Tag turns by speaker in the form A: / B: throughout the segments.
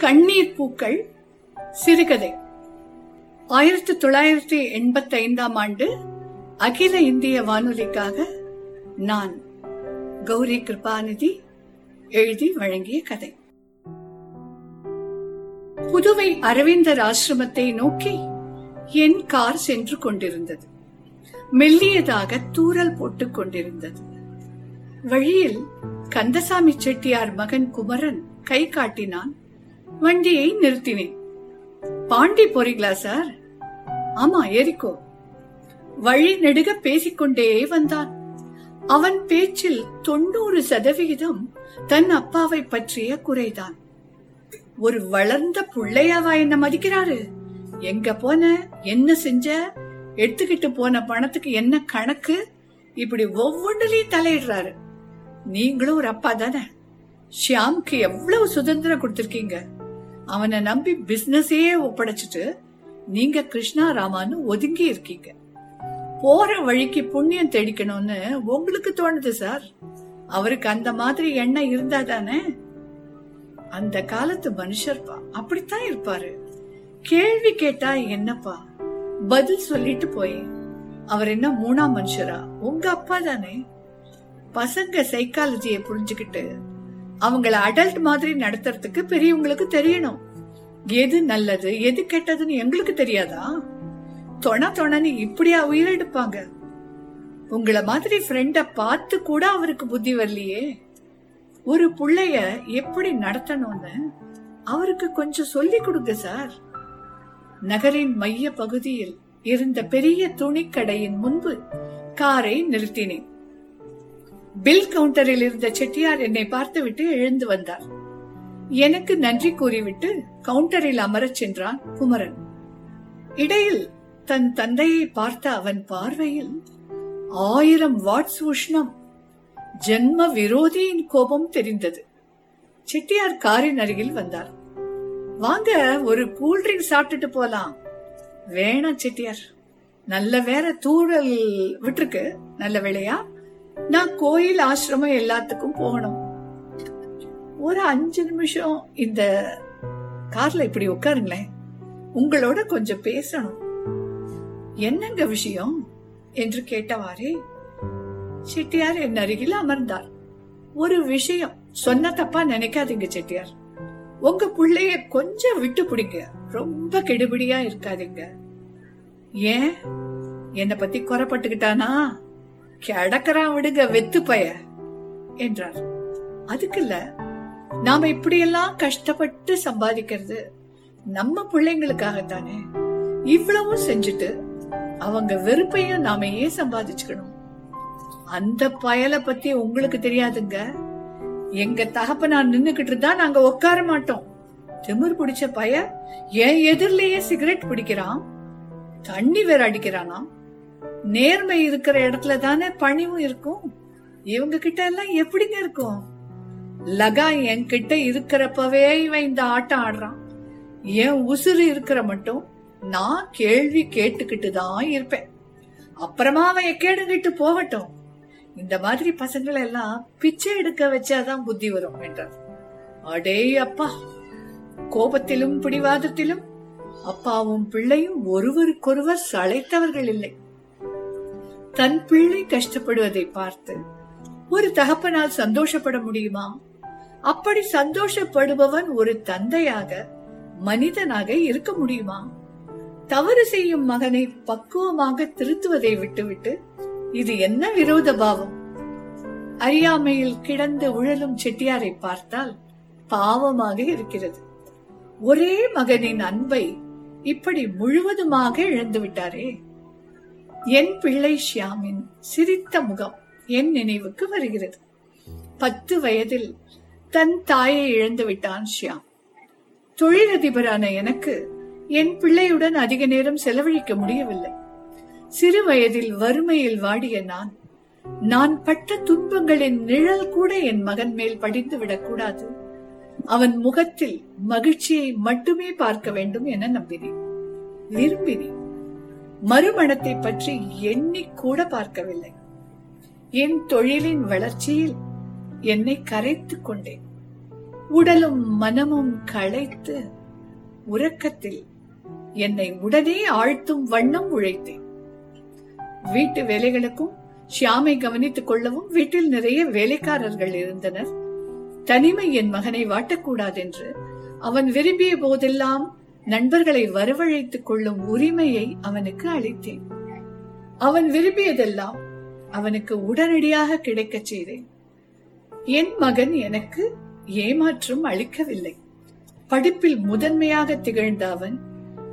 A: கண்ணீர் பூக்கள் சிறுகதை. ஆயிரத்தி தொள்ளாயிரத்தி எண்பத்தி ஐந்தாம் ஆண்டு அகில இந்திய வானொலிக்காக நான் கௌரி கிருபாநிதி எழுதி வழங்கிய கதை. புதுவை அரவிந்தர் ஆசிரமத்தை நோக்கி என் கார் சென்று கொண்டிருந்தது. மெல்லியதாக தூரல் போட்டுக் கொண்டிருந்தது. வழியில் கந்தசாமி செட்டியார் மகன் குமரன் கை காட்டினான். வண்டியை நிறுத்தினேன். பாண்டி போறீங்களா சார்? ஆமா ஏறிக்கோ. வழி நெடுக பேசிக்கொண்டே வந்தான். அவன் பேச்சில் தொண்ணூறு சதவிகிதம் தன் அப்பாவை பற்றிய குறைதான். ஒரு வளர்ந்த புள்ளையாவா என்ன மதிக்கிறாரு? எங்க போன என்ன செஞ்ச எடுத்துக்கிட்டு போன பணத்துக்கு என்ன கணக்கு? இப்படி ஒவ்வொன்றுலயும் தலையிடுறாரு. நீங்களும் ஒரு அப்பா தானே. ஷியாம்க்கு எவ்வளவு சுதந்திரம் கொடுத்திருக்கீங்க? அவனை நம்பி பிசினஸையே ஒப்படைச்சிட்டு நீங்க கிருஷ்ணா ராமான்னு ஒதுங்கி இருக்கீங்க. போற வழிக்கு புண்ணியம் தேடிக்கணும்னு உங்களுக்கு தோணுது சார். அவருக்கு அந்த மாதிரி எண்ணம் இருந்தா தானே? அந்த காலத்து மனுஷர்ப்பா? அப்படித்தான் இருப்பாரு. கேள்வி கேட்டா என்னப்பா? பதில் சொல்லிட்டு போய் அவர் என்ன மூணாம் மனுஷரா? உங்க அப்பா தானே? பசங்க சைக்காலஜியை புரிஞ்சுக்கிட்டு அவங்கள அடல்ட் மாதிரி நடத்துறதுக்கு பெரியவங்களுக்கு தெரியணும். எது நல்லது எது கெட்டதுன்னு எங்களுக்கு தெரியாதா? தொண தொணன்னு இப்படியா உயிரெடுப்பாங்க உங்களை மாதிரி ஃப்ரெண்ட பார்த்து கூட அவருக்கு புத்தி வரலையே. ஒரு பிள்ளைய எப்படி நடத்தணும்னு அவருக்கு கொஞ்சம் சொல்லி கொடுங்க சார். நகரின் மைய பகுதியில் இருந்த பெரிய துணிக்கடையின் முன்பு காரை நிறுத்தினேன். பில் கவுண்டரில் இருந்த செட்டியார் என்னை பார்த்துவிட்டு எழுந்து வந்தார். எனக்கு நன்றி கூறிவிட்டு கவுண்டரில் அமரச் சென்றான் குமரன். இடையில் தன் தந்தையை பார்த்த அவன் பார்வையில் ஆயிரம் வாட்ஸ் உஷ்ணம் ஜென்ம விரோதியின் கோபம் தெரிந்தது. செட்டியார் காரின் அருகில் வந்தார். வாங்க ஒரு கூல்ட்ரிங்க் சாப்பிட்டுட்டு போலாம். வேணாம் செட்டியார். நல்ல வேற தூழல் விட்டுருக்கு. நல்ல வேலையா நான் கோயில் ஆசிரமம் எல்லாத்துக்கும் போகணும். ஒரு அஞ்சு நிமிஷம் இந்த கார்ல இப்படி உட்காருங்களேன். உங்களோட கொஞ்சம் பேசணும். என்னங்க விஷயம்? என்று கேட்டவாறே செட்டியார் என் அருகில் அமர்ந்தார். ஒரு விஷயம் சொன்ன தப்பா நினைக்காதீங்க செட்டியார். உங்க பிள்ளைய கொஞ்சம் விட்டு பிடிங்க. ரொம்ப கெடுபிடியா இருக்காதீங்க. ஏன்? என்ன பத்தி குறைப்பட்டுக்கிட்டானா? கிடக்கறான் விடுங்க வெத்து பய என்றார். அதுக்குல்ல நாம இப்படியெல்லாம் கஷ்டப்பட்டு சம்பாதிக்கிறது நம்ம பிள்ளைங்களுக்காகத்தானே? இவ்வளவும் செஞ்சுட்டு அவங்க வெறுப்பையும் நாம ஏன் சம்பாதிச்சுக்கணும். அந்த பயலை பத்தி உங்களுக்கு தெரியாதுங்க. எங்க நான் நின்னுகிட்டு இருந்தா நாங்க உட்கார மாட்டோம். திமிர் பிடிச்ச பய என் எதிரிலேயே சிகரெட் பிடிக்கிறான். தண்ணி வேற அடிக்கிறானா நேர்மை இருக்கிற இடத்துல தானே பணிவும் இருக்கும். இவங்க கிட்ட எல்லாம் எப்படிங்க இருக்கும்? லகா என்கிட்ட இருக்கிறப்பவே இவன் இந்த ஆட்டம் ஆடுறான். என் உசுறு இருக்கிற மட்டும் நான் கேள்வி கேட்டுக்கிட்டு தான் இருப்பேன். அப்புறமா அவன் கேடுகிட்டு போகட்டும். இந்த மாதிரி பசங்களை எல்லாம் பிச்சை எடுக்க வச்சாதான் புத்தி வரும் என்றார். அடே அப்பா கோபத்திலும் பிடிவாதத்திலும் அப்பாவும் பிள்ளையும் ஒருவருக்கொருவர் சளைத்தவர்கள் இல்லை. தன் பிள்ளை கஷ்டப்படுவதை பார்த்து ஒரு தகப்பனால் சந்தோஷப்பட முடியுமா அப்படி சந்தோஷப்படுபவன் ஒரு தந்தையாக மனிதனாக இருக்க முடியுமா? தவறு செய்யும் மகனை பக்குவமாக திருத்துவதை விட்டுவிட்டு இது என்ன விரோத பாவம்? அறியாமையில் கிடந்து உழலும் செட்டியாரை பார்த்தால் பாவமாக இருக்கிறது. ஒரே மகனின் அன்பை இப்படி முழுவதுமாக இழந்து விட்டாரே என் பிள்ளை ஷியாமின் சிரித்த முகம் என் நினைவுக்கு வருகிறது. பத்து வயதில் தன் தாயை இழந்து விட்டான் ஷியாம். தொழிலதிபரான எனக்கு என் பிள்ளையுடன் அதிக நேரம் செலவழிக்க முடியவில்லை. சிறு வயதில் வறுமையில் வாடிய நான் நான் பட்ட துன்பங்களின் நிழல் கூட என் மகன் மேல் படிந்து விடக்கூடாது அவன் முகத்தில் மகிழ்ச்சியை மட்டுமே பார்க்க வேண்டும் என நம்பினேன். விரும்பினேன். மறுமணத்தை பற்றி எண்ணி கூட பார்க்கவில்லை. என் தொழிலின் வளர்ச்சியில் என்னை கரைத்துக் கொண்டேன். உடலும் மனமும் களைத்து உறக்கத்தில் என்னை உடனே ஆழ்த்தும் வண்ணம் உழைத்தேன். வீட்டு வேலைகளுக்கும் ஷியாமை கவனித்துக் கொள்ளவும் வீட்டில் நிறைய வேலைக்காரர்கள் இருந்தனர். தனிமை என் மகனை வாட்டக்கூடாதென்று அவன் விரும்பிய போதெல்லாம் நண்பர்களை வரவழைத்துக் கொள்ளும் உரிமையை அவனுக்கு அளித்தேன். அவன் விரும்பியதெல்லாம் அவனுக்கு உடனடியாக கிடைக்கச் செய்தேன். என் மகன் எனக்கு ஏமாற்றம் அளிக்கவில்லை. படிப்பில் முதன்மையாக திகழ்ந்த அவன்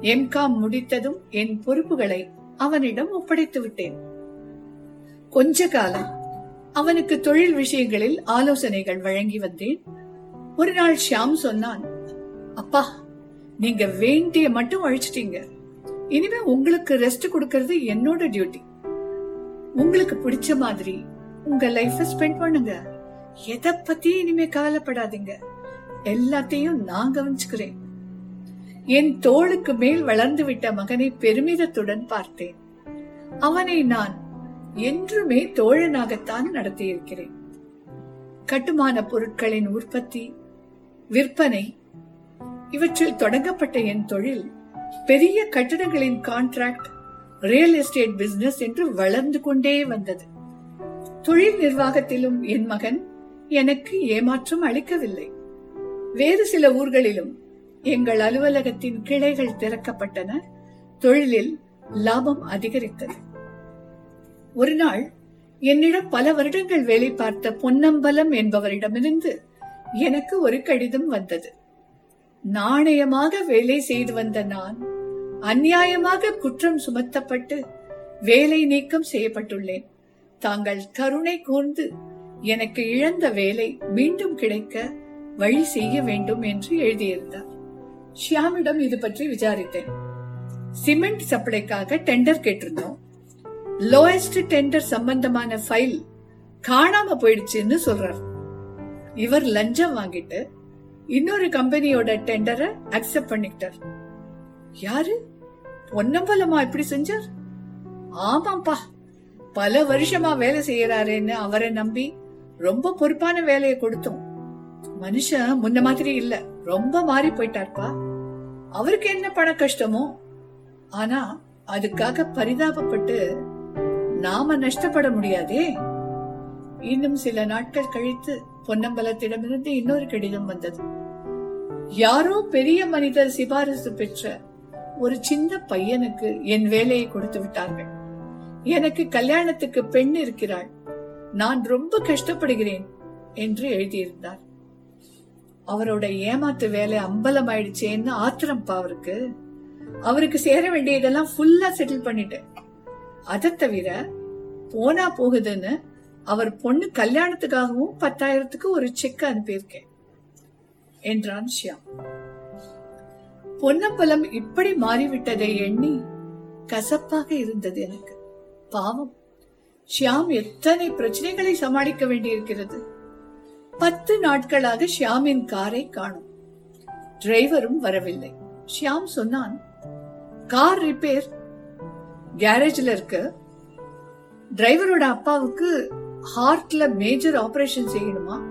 A: எம்காம் முடித்ததும் என் பொறுப்புகளை அவனிடம் ஒப்படைத்து விட்டேன். கொஞ்ச காலம் அவனுக்கு தொழில் விஷயங்களில் ஆலோசனைகள் வழங்கி வந்தேன். ஒரு நாள் ஷியாம் சொன்னான் அப்பா நீங்க வேண்டிய மட்டும் அழிச்சிட்டீங்க. இனிமே உங்களுக்கு ரெஸ்ட் கொடுக்கறது என்னோட டியூட்டி உங்களுக்கு பிடிச்ச மாதிரி உங்க லைஃப ஸ்பெண்ட் பண்ணுங்க. எதை பத்தி இனிமே கவலைப்படாதீங்க. எல்லாத்தையும் நான் கவனிச்சுக்கிறேன். என் தோளுக்கு மேல் வளர்ந்து விட்ட மகனை பெருமிதத்துடன் பார்த்தேன். அவனை நான் என்றுமே தோழனாகத்தான் நடத்தியிருக்கிறேன். கட்டுமான பொருட்களின் உற்பத்தி விற்பனை இவற்றில் தொடங்கப்பட்ட என் தொழில் பெரிய கட்டடங்களின் கான்ட்ராக்ட் ரியல் எஸ்டேட் பிசினஸ் என்று வளர்ந்து கொண்டே வந்தது. தொழில் நிர்வாகத்திலும் என் மகன் எனக்கு ஏமாற்றம் அளிக்கவில்லை. வேறு சில ஊர்களிலும் எங்கள் அலுவலகத்தின் கிளைகள் திறக்கப்பட்டன. தொழிலில் லாபம் அதிகரித்தது. ஒரு நாள் என்னிடம் பல வருடங்கள் வேலை பார்த்த பொன்னம்பலம் என்பவரிடமிருந்து எனக்கு ஒரு கடிதம் வந்தது. நாணயமாக வேலை செய்து வந்த நான் அந்நியாயமாக குற்றம் சுமத்தப்பட்டு வேலை நீக்கம் செய்யப்பட்டுள்ளேன். தாங்கள் கருணை கூர்ந்து எனக்கு இழந்த வேலை மீண்டும் கிடைக்க வழி செய்ய வேண்டும் என்று எழுதியிருந்தார். ஷியாமிடம் இது பற்றி விசாரித்தேன். சிமெண்ட் சப்ளைக்காக டெண்டர் கேட்டிருந்தோம். லோயஸ்ட் டெண்டர் சம்பந்தமான ஃபைல் காணாம போயிடுச்சுன்னு சொல்றார். இவர் லஞ்சம் வாங்கிட்டு இன்னொரு கம்பெனியோட டெண்டரை அக்செப்ட் பண்ணிக்கிட்டார். யாரு? பொன்னம்பலமா இப்படி செஞ்சார்? ஆமாப்பா பல வருஷமா வேலை செய்யறாருன்னு அவரை நம்பி ரொம்ப பொறுப்பான வேலையை கொடுத்தோம். மனுஷன் முன்ன மாதிரி இல்ல. ரொம்ப மாறி போயிட்டார்ப்பா. அவருக்கு என்ன பண கஷ்டமோ? ஆனா அதுக்காக பரிதாபப்பட்டு நாம நஷ்டப்பட முடியாதே. இன்னும் சில நாட்கள் கழித்து பொன்னம்பலத்திடமிருந்து இன்னொரு கடிதம் வந்தது. யாரோ பெரிய மனிதர் சிபாரிசு பெற்ற ஒரு சின்ன பையனுக்கு என் வேலையை கொடுத்து விட்டார்கள். எனக்கு கல்யாணத்துக்கு பெண் இருக்கிறாள். நான் ரொம்ப கஷ்டப்படுகிறேன் என்று எழுதியிருந்தார். அவரோட ஏமாத்து வேலை அம்பலம் ஆயிடுச்சேன்னு ஆத்திரம்ப்பா அவருக்கு. அவருக்கு சேர வேண்டியதெல்லாம் ஃபுல்லா செட்டில் பண்ணிட்டேன். அதை தவிர போனா போகுதுன்னு அவர் பொண்ணு கல்யாணத்துக்காகவும் பத்தாயிரத்துக்கு ஒரு செக் அனுப்பியிருக்கேன் என்றான் ஷியாம். பொன்னம்பலம் இப்படி மாறிவிட்டதை எண்ணி கசப்பாக இருந்தது எனக்கு. பாவம் ஷியாம் எத்தனை பிரச்சனைகளை சமாளிக்க வேண்டியிருக்கிறது. பத்து நாட்களாக ஷியாமின் காரை காணும். டிரைவரும் வரவில்லை. ஷியாம் சொன்னான் கார் ரிப்பேர். கேரேஜ்ல இருக்கு. டிரைவரோட அப்பாவுக்கு ஹார்ட்ல மேஜர் ஆபரேஷன் செய்யணுமா?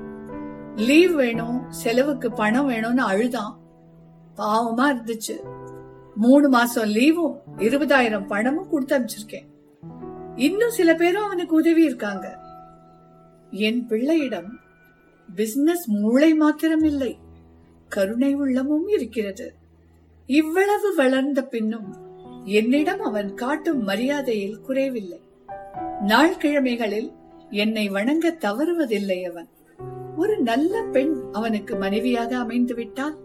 A: லீவ் வேணும் செலவுக்கு பணம் வேணும்னு அழுதான். பாவமா இருந்துச்சு. மூணு மாசம் லீவும் இருபதாயிரம் பணமும் கொடுத்து அனுப்பிச்சிருக்கேன். இன்னும் சில பேரும் அவனுக்கு உதவி இருக்காங்க. என் பிள்ளையிடம் பிசினஸ் மூளை மாத்திரம் இல்லை கருணை உள்ளமும் இருக்கிறது. இவ்வளவு வளர்ந்த பின்னும் என்னிடம் அவன் காட்டும் மரியாதையில் குறைவில்லை. நாள் கிழமைகளில் என்னை வணங்க தவறுவதில்லை அவன். ஒரு நல்ல பெண் அவனுக்கு மனைவியாக அமைந்து விட்டால்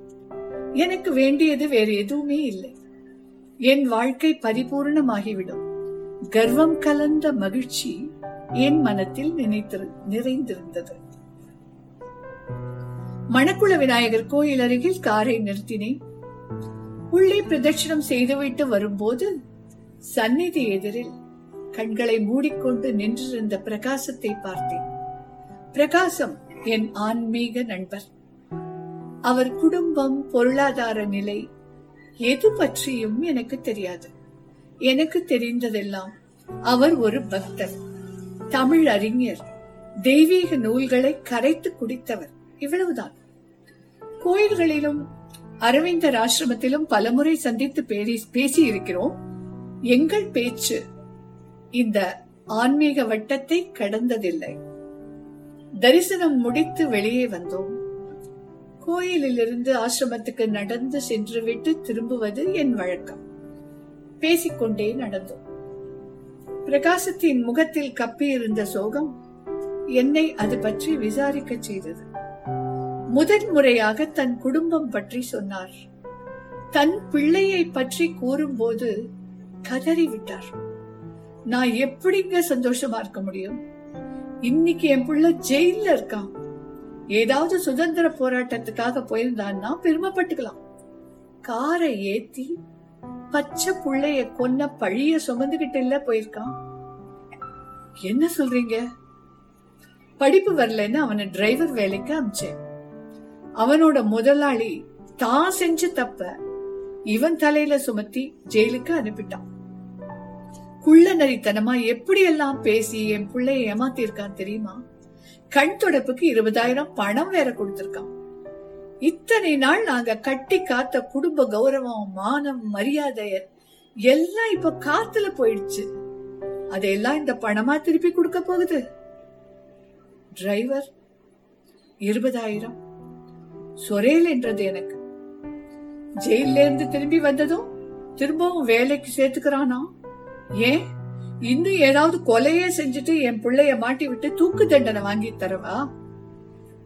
A: எனக்கு வேண்டியது வேறு எதுவுமே இல்லை. என் வாழ்க்கை பரிபூர்ணமாகிவிடும். கர்வம் கலந்த மகிழ்ச்சி என் மனத்தில் நினைத்திரு நிறைந்திருந்தது. மணக்குள விநாயகர் கோயில் அருகில் காரை நிறுத்தினேன். உள்ளே பிரதட்சணம் செய்துவிட்டு வரும்போது சந்நிதி எதிரில் கண்களை மூடிக்கொண்டு நின்றிருந்த பிரகாசத்தை பார்த்தேன். பிரகாசம் என் ஆன்மீக நண்பர். அவர் குடும்பம் பொருளாதார நிலை எது பற்றியும் எனக்கு தெரியாது. எனக்கு தெரிந்ததெல்லாம் அவர் ஒரு பக்தர் தமிழ் அறிஞர் தெய்வீக நூல்களை கரைத்து குடித்தவர். இவ்வளவுதான். கோயில்களிலும் அரவிந்தர் ஆசிரமத்திலும் பலமுறை சந்தித்து பேசி இருக்கிறோம் எங்கள் பேச்சு இந்த ஆன்மீக வட்டத்தை கடந்ததில்லை. தரிசனம் முடித்து வெளியே வந்தோம். கோயிலிலிருந்து ஆசிரமத்துக்கு நடந்து சென்றுவிட்டு திரும்புவது என் வழக்கம். பேசிக்கொண்டே நடந்தோம். பிரகாசத்தின் முகத்தில் கப்பியிருந்த சோகம் என்னை அது பற்றி விசாரிக்க செய்தது. முதன் முறையாக தன் குடும்பம் பற்றி சொன்னார். தன் பிள்ளையை பற்றி கூறும்போது கதறிவிட்டார். நான் எப்படிங்க சந்தோஷமா இருக்க முடியும்? இன்னைக்கு என் பிள்ளை ஜெயில இருக்கான். ஏதாவது சுதந்திர போராட்டத்துக்காக போயிருந்தான்னா பெருமைப்பட்டுக்கலாம். காரை ஏத்தி பச்சை புள்ளைய கொன்ன பழிய சுமந்துகிட்டு இல்ல போயிருக்கான். என்ன சொல்றீங்க? படிப்பு வரலன்னு அவனை டிரைவர் வேலைக்கு அமிச்சேன். அவனோட முதலாளி தான் செஞ்ச தப்ப இவன் தலையில சுமத்தி ஜெயிலுக்கு அனுப்பிட்டான். குள்ள எப்படியெல்லாம் பேசி என் பிள்ளைய ஏமாத்திருக்கான் தெரியுமா? கண் தொடப்புக்கு இருபதாயிரம் பணம் வேற கொடுத்திருக்கான். இத்தனை நாள் நாங்க கட்டி காத்த குடும்ப கௌரவம் மானம் மரியாதை எல்லாம் இப்ப காத்துல போயிடுச்சு. அதையெல்லாம் இந்த பணமா திருப்பி கொடுக்க போகுது? டிரைவர் இருபதாயிரம். சொரேல் என்றது எனக்கு. ஜெயில இருந்து திரும்பி வந்ததும் திரும்பவும் வேலைக்கு சேர்த்துக்கிறானா? ஏன்? இன்னும் ஏதாவது கொலையே செஞ்சுட்டு என் பிள்ளைய மாட்டி விட்டு தூக்கு தண்டனை வாங்கி தரவா?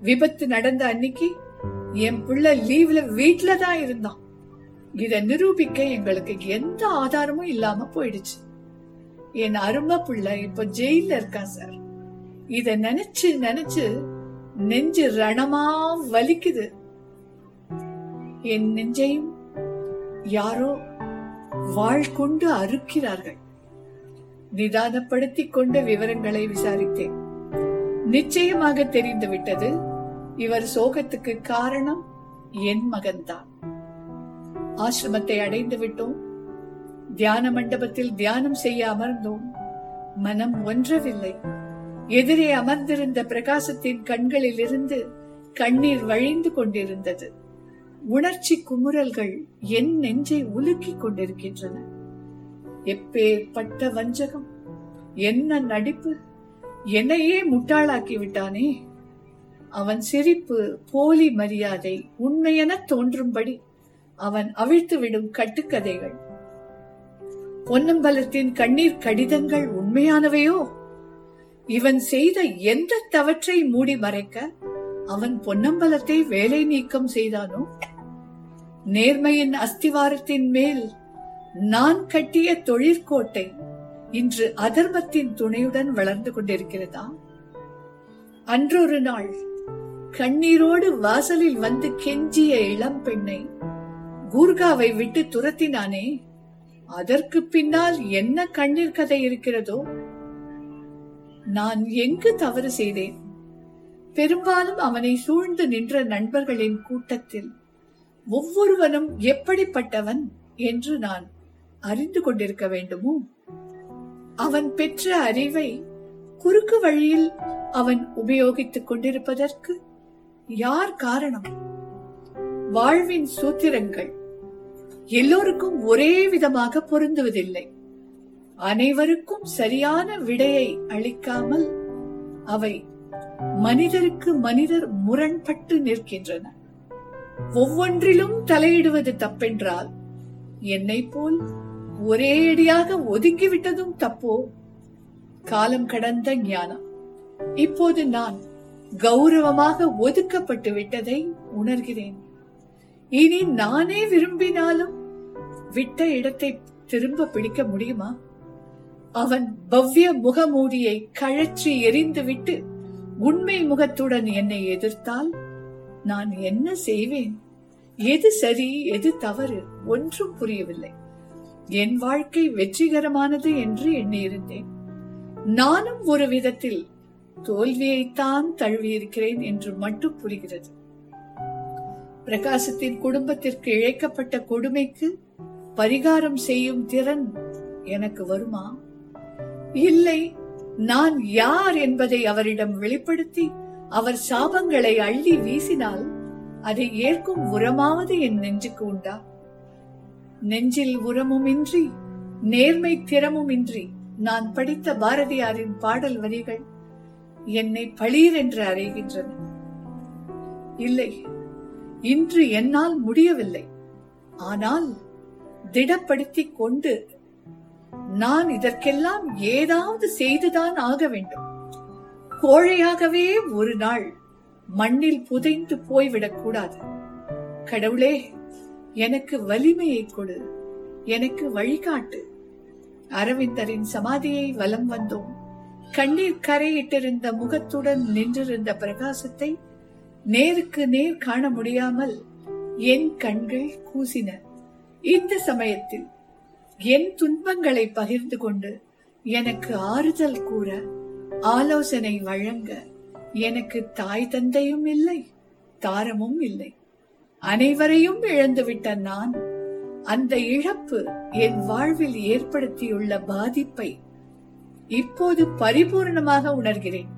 A: விபத்து நடந்த அன்னைக்கு என் பிள்ளை லீவ்ல வீட்ல தான் இருந்தான். இத நிரூபிக்க எங்களுக்கு எந்த ஆதாரமும் இல்லாம போயிடுச்சு. என் அருமை பிள்ளை இப்ப ஜெயில இருக்கான் சார்? இத நினைச்சு நினைச்சு நெஞ்சு ரணமா வலிக்குது. என் நெஞ்சையும் யாரோ வாழ் கொண்டு அறுக்கிறார்கள். நிதானப்படுத்திக் கொண்ட விவரங்களை விசாரித்தேன். நிச்சயமாக தெரிந்து விட்டது இவர் சோகத்துக்கு காரணம் என் மகன்தான். ஆசிரமத்தை அடைந்து விட்டோம். தியான மண்டபத்தில் தியானம் செய்ய அமர்ந்தோம். மனம் ஒன்றவில்லை. எதிரே அமர்ந்திருந்த பிரகாசத்தின் கண்களில் இருந்து கண்ணீர் வழிந்து கொண்டிருந்தது. உணர்ச்சி குமுறல்கள் என் நெஞ்சை உலுக்கிக் கொண்டிருக்கின்றன. எப்பேற்பட்ட வஞ்சகம்? என்ன நடிப்பு? என்னையே முட்டாளாக்கி விட்டானே அவன் சிரிப்பு போலி மரியாதை உண்மையென தோன்றும்படி அவன் அவிழ்த்து விடும் கட்டுக்கதைகள். பொன்னம்பலத்தின் கண்ணீர் கடிதங்கள் உண்மையானவையோ? இவன் செய்த எந்த தவற்றை மூடி மறைக்க அவன் பொன்னம்பலத்தை வேலை நீக்கம் செய்தானோ? நேர்மையின் அஸ்திவாரத்தின் மேல் நான் கட்டிய தொழிற்கோட்டை இன்று அதர்மத்தின் துணையுடன் வளர்ந்து கொண்டிருக்கிறதா? அன்றொரு நாள் கண்ணீரோடு வாசலில் வந்து கெஞ்சிய இளம் பெண்ணை கூர்காவை விட்டு துரத்தினானே அதற்கு பின்னால் என்ன கண்ணீர் கதை இருக்கிறதோ? நான் எங்கு தவறு செய்தேன்? பெரும்பாலும் அவனை சூழ்ந்து நின்ற நண்பர்களின் கூட்டத்தில் ஒவ்வொருவனும் எப்படிப்பட்டவன்? என்று நான் அறிந்து கொண்டிருக்க வேண்டுமோ? அவன் பெற்ற அறிவை குறுக்கு வழியில் அவன் உபயோகித்துக் கொண்டிருப்பதற்கு யார் காரணம்? வாழ்வின் சூத்திரங்கள் எல்லோருக்கும் ஒரே விதமாக பொருந்துவதில்லை. அனைவருக்கும் சரியான விடையை அளிக்காமல் அவை மனிதருக்கு மனிதர் முரண்பட்டு நிற்கின்றன. ஒவ்வொன்றிலும் தலையிடுவது தப்பென்றால் என்னை போல் ஒரே அடியாக ஒதுங்கிவிட்டதும் தப்போ? காலம் கடந்த ஞானம். இப்போது நான் கௌரவமாக ஒதுக்கப்பட்டு விட்டதை உணர்கிறேன். இனி நானே விரும்பினாலும் விட்ட இடத்தை திரும்ப பிடிக்க முடியுமா? அவன் பவ்ய முகமூடியை கழற்றி எரிந்துவிட்டு உண்மை முகத்துடன் என்னை எதிர்த்தால் நான் என்ன செய்வேன்? எது சரி எது தவறு ஒன்றும் புரியவில்லை. என் வாழ்க்கை வெற்றிகரமானது என்று எண்ணியிருந்தேன். நானும் ஒரு விதத்தில் தோல்வியைத்தான் தழுவியிருக்கிறேன் என்று மட்டும் புரிகிறது. பிரகாசத்தின் குடும்பத்திற்கு இழைக்கப்பட்ட கொடுமைக்கு பரிகாரம் செய்யும் திறன் எனக்கு வருமா? இல்லை நான் யார் என்பதை அவரிடம் வெளிப்படுத்தி அவர் சாபங்களை அள்ளி வீசினால் அதை ஏற்கும் உரமாவது என் நெஞ்சுக்கு உண்டா? நெஞ்சில் உரமுமின்றி நேர்மை திறமுமின்றி நான் படித்த பாரதியாரின் பாடல் வரிகள் என்னை பளீர் என்று அறைகின்றன. இல்லை இன்று என்னால் முடியவில்லை. ஆனால் திடப்படுத்திக் கொண்டு நான் இதற்கெல்லாம் ஏதாவது செய்துதான் ஆக வேண்டும். கோழையாகவே ஒரு நாள் மண்ணில் புதைந்து போய்விடக் கூடாது கடவுளே எனக்கு வலிமையை கொடு. எனக்கு வழிகாட்டு. அரவிந்தரின் சமாதியை வலம் வந்தோம். கண்ணீர் கரையிட்டிருந்த முகத்துடன் நின்றிருந்த பிரகாசத்தை நேருக்கு நேர் காண முடியாமல் என் கண்கள் கூசின. இந்த சமயத்தில் என் துன்பங்களை பகிர்ந்து கொண்டு எனக்கு ஆறுதல் கூற ஆலோசனை வழங்க எனக்கு தாய் தந்தையும் இல்லை தாரமும் இல்லை. அனைவரையும் இழந்துவிட்ட நான் அந்த இழப்பு என் வாழ்வில் ஏற்படுத்தியுள்ள பாதிப்பை இப்போது பரிபூர்ணமாக உணர்கிறேன்.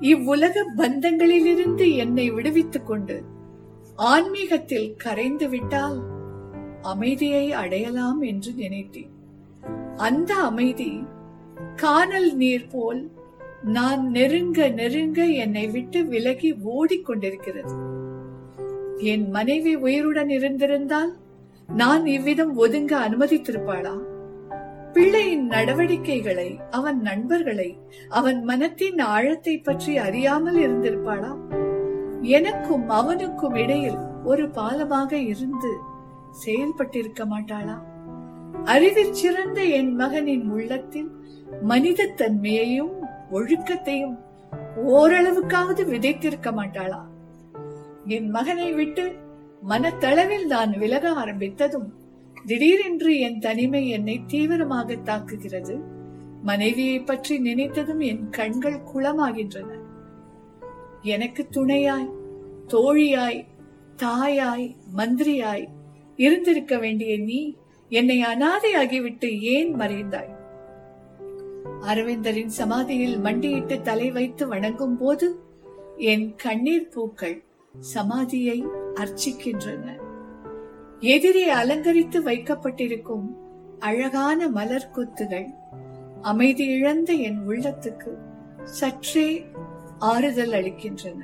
A: இவ்வுலக பந்தங்களிலிருந்து என்னை விடுவித்துக் கொண்டு ஆன்மீகத்தில் கரைந்து விட்டால் அமைதியை அடையலாம் என்று நினைத்தேன். அந்த அமைதி கானல் நீர் போல் நான் நெருங்க நெருங்க என்னை விட்டு விலகி ஓடிக்கொண்டிருக்கிறது. என் மனைவி உயிருடன் இருந்திருந்தால் நான் இவ்விதம் ஒதுங்க அனுமதித்திருப்பாளா? பிள்ளையின் நடவடிக்கைகளை அவன் நண்பர்களை அவன் மனத்தின் ஆழத்தை பற்றி அறியாமல் இருந்திருப்பாளா? எனக்கும் அவனுக்கும் இடையில் ஒரு பாலமாக இருந்து செயல்பட்டிருக்க மாட்டாளா? அறிவில் சிறந்த என் மகனின் உள்ளத்தில் மனித தன்மையையும் ஒழுக்கத்தையும் ஓரளவுக்காவது விதைத்திருக்க மாட்டாளா? என் மகனை விட்டு மனத்தளவில் நான் விலக ஆரம்பித்ததும் திடீரென்று என் தனிமை என்னை தீவிரமாக தாக்குகிறது. மனைவியை பற்றி நினைத்ததும் என் கண்கள் குளமாகின்றன. எனக்கு துணையாய் தோழியாய் தாயாய் மந்திரியாய் இருந்திருக்க வேண்டிய நீ என்னை அனாதையாகிவிட்டு ஏன் மறைந்தாய்? அரவிந்தரின் சமாதியில் மண்டியிட்டு தலை வைத்து வணங்கும் போது என் கண்ணீர் பூக்கள் சமாதியை அர்ச்சிக்கின்றன. எதிரே அலங்கரித்து வைக்கப்பட்டிருக்கும் அழகான மலர் கொத்துகள் அமைதி இழந்த என் உள்ளத்துக்கு சற்றே ஆறுதல் அளிக்கின்றன.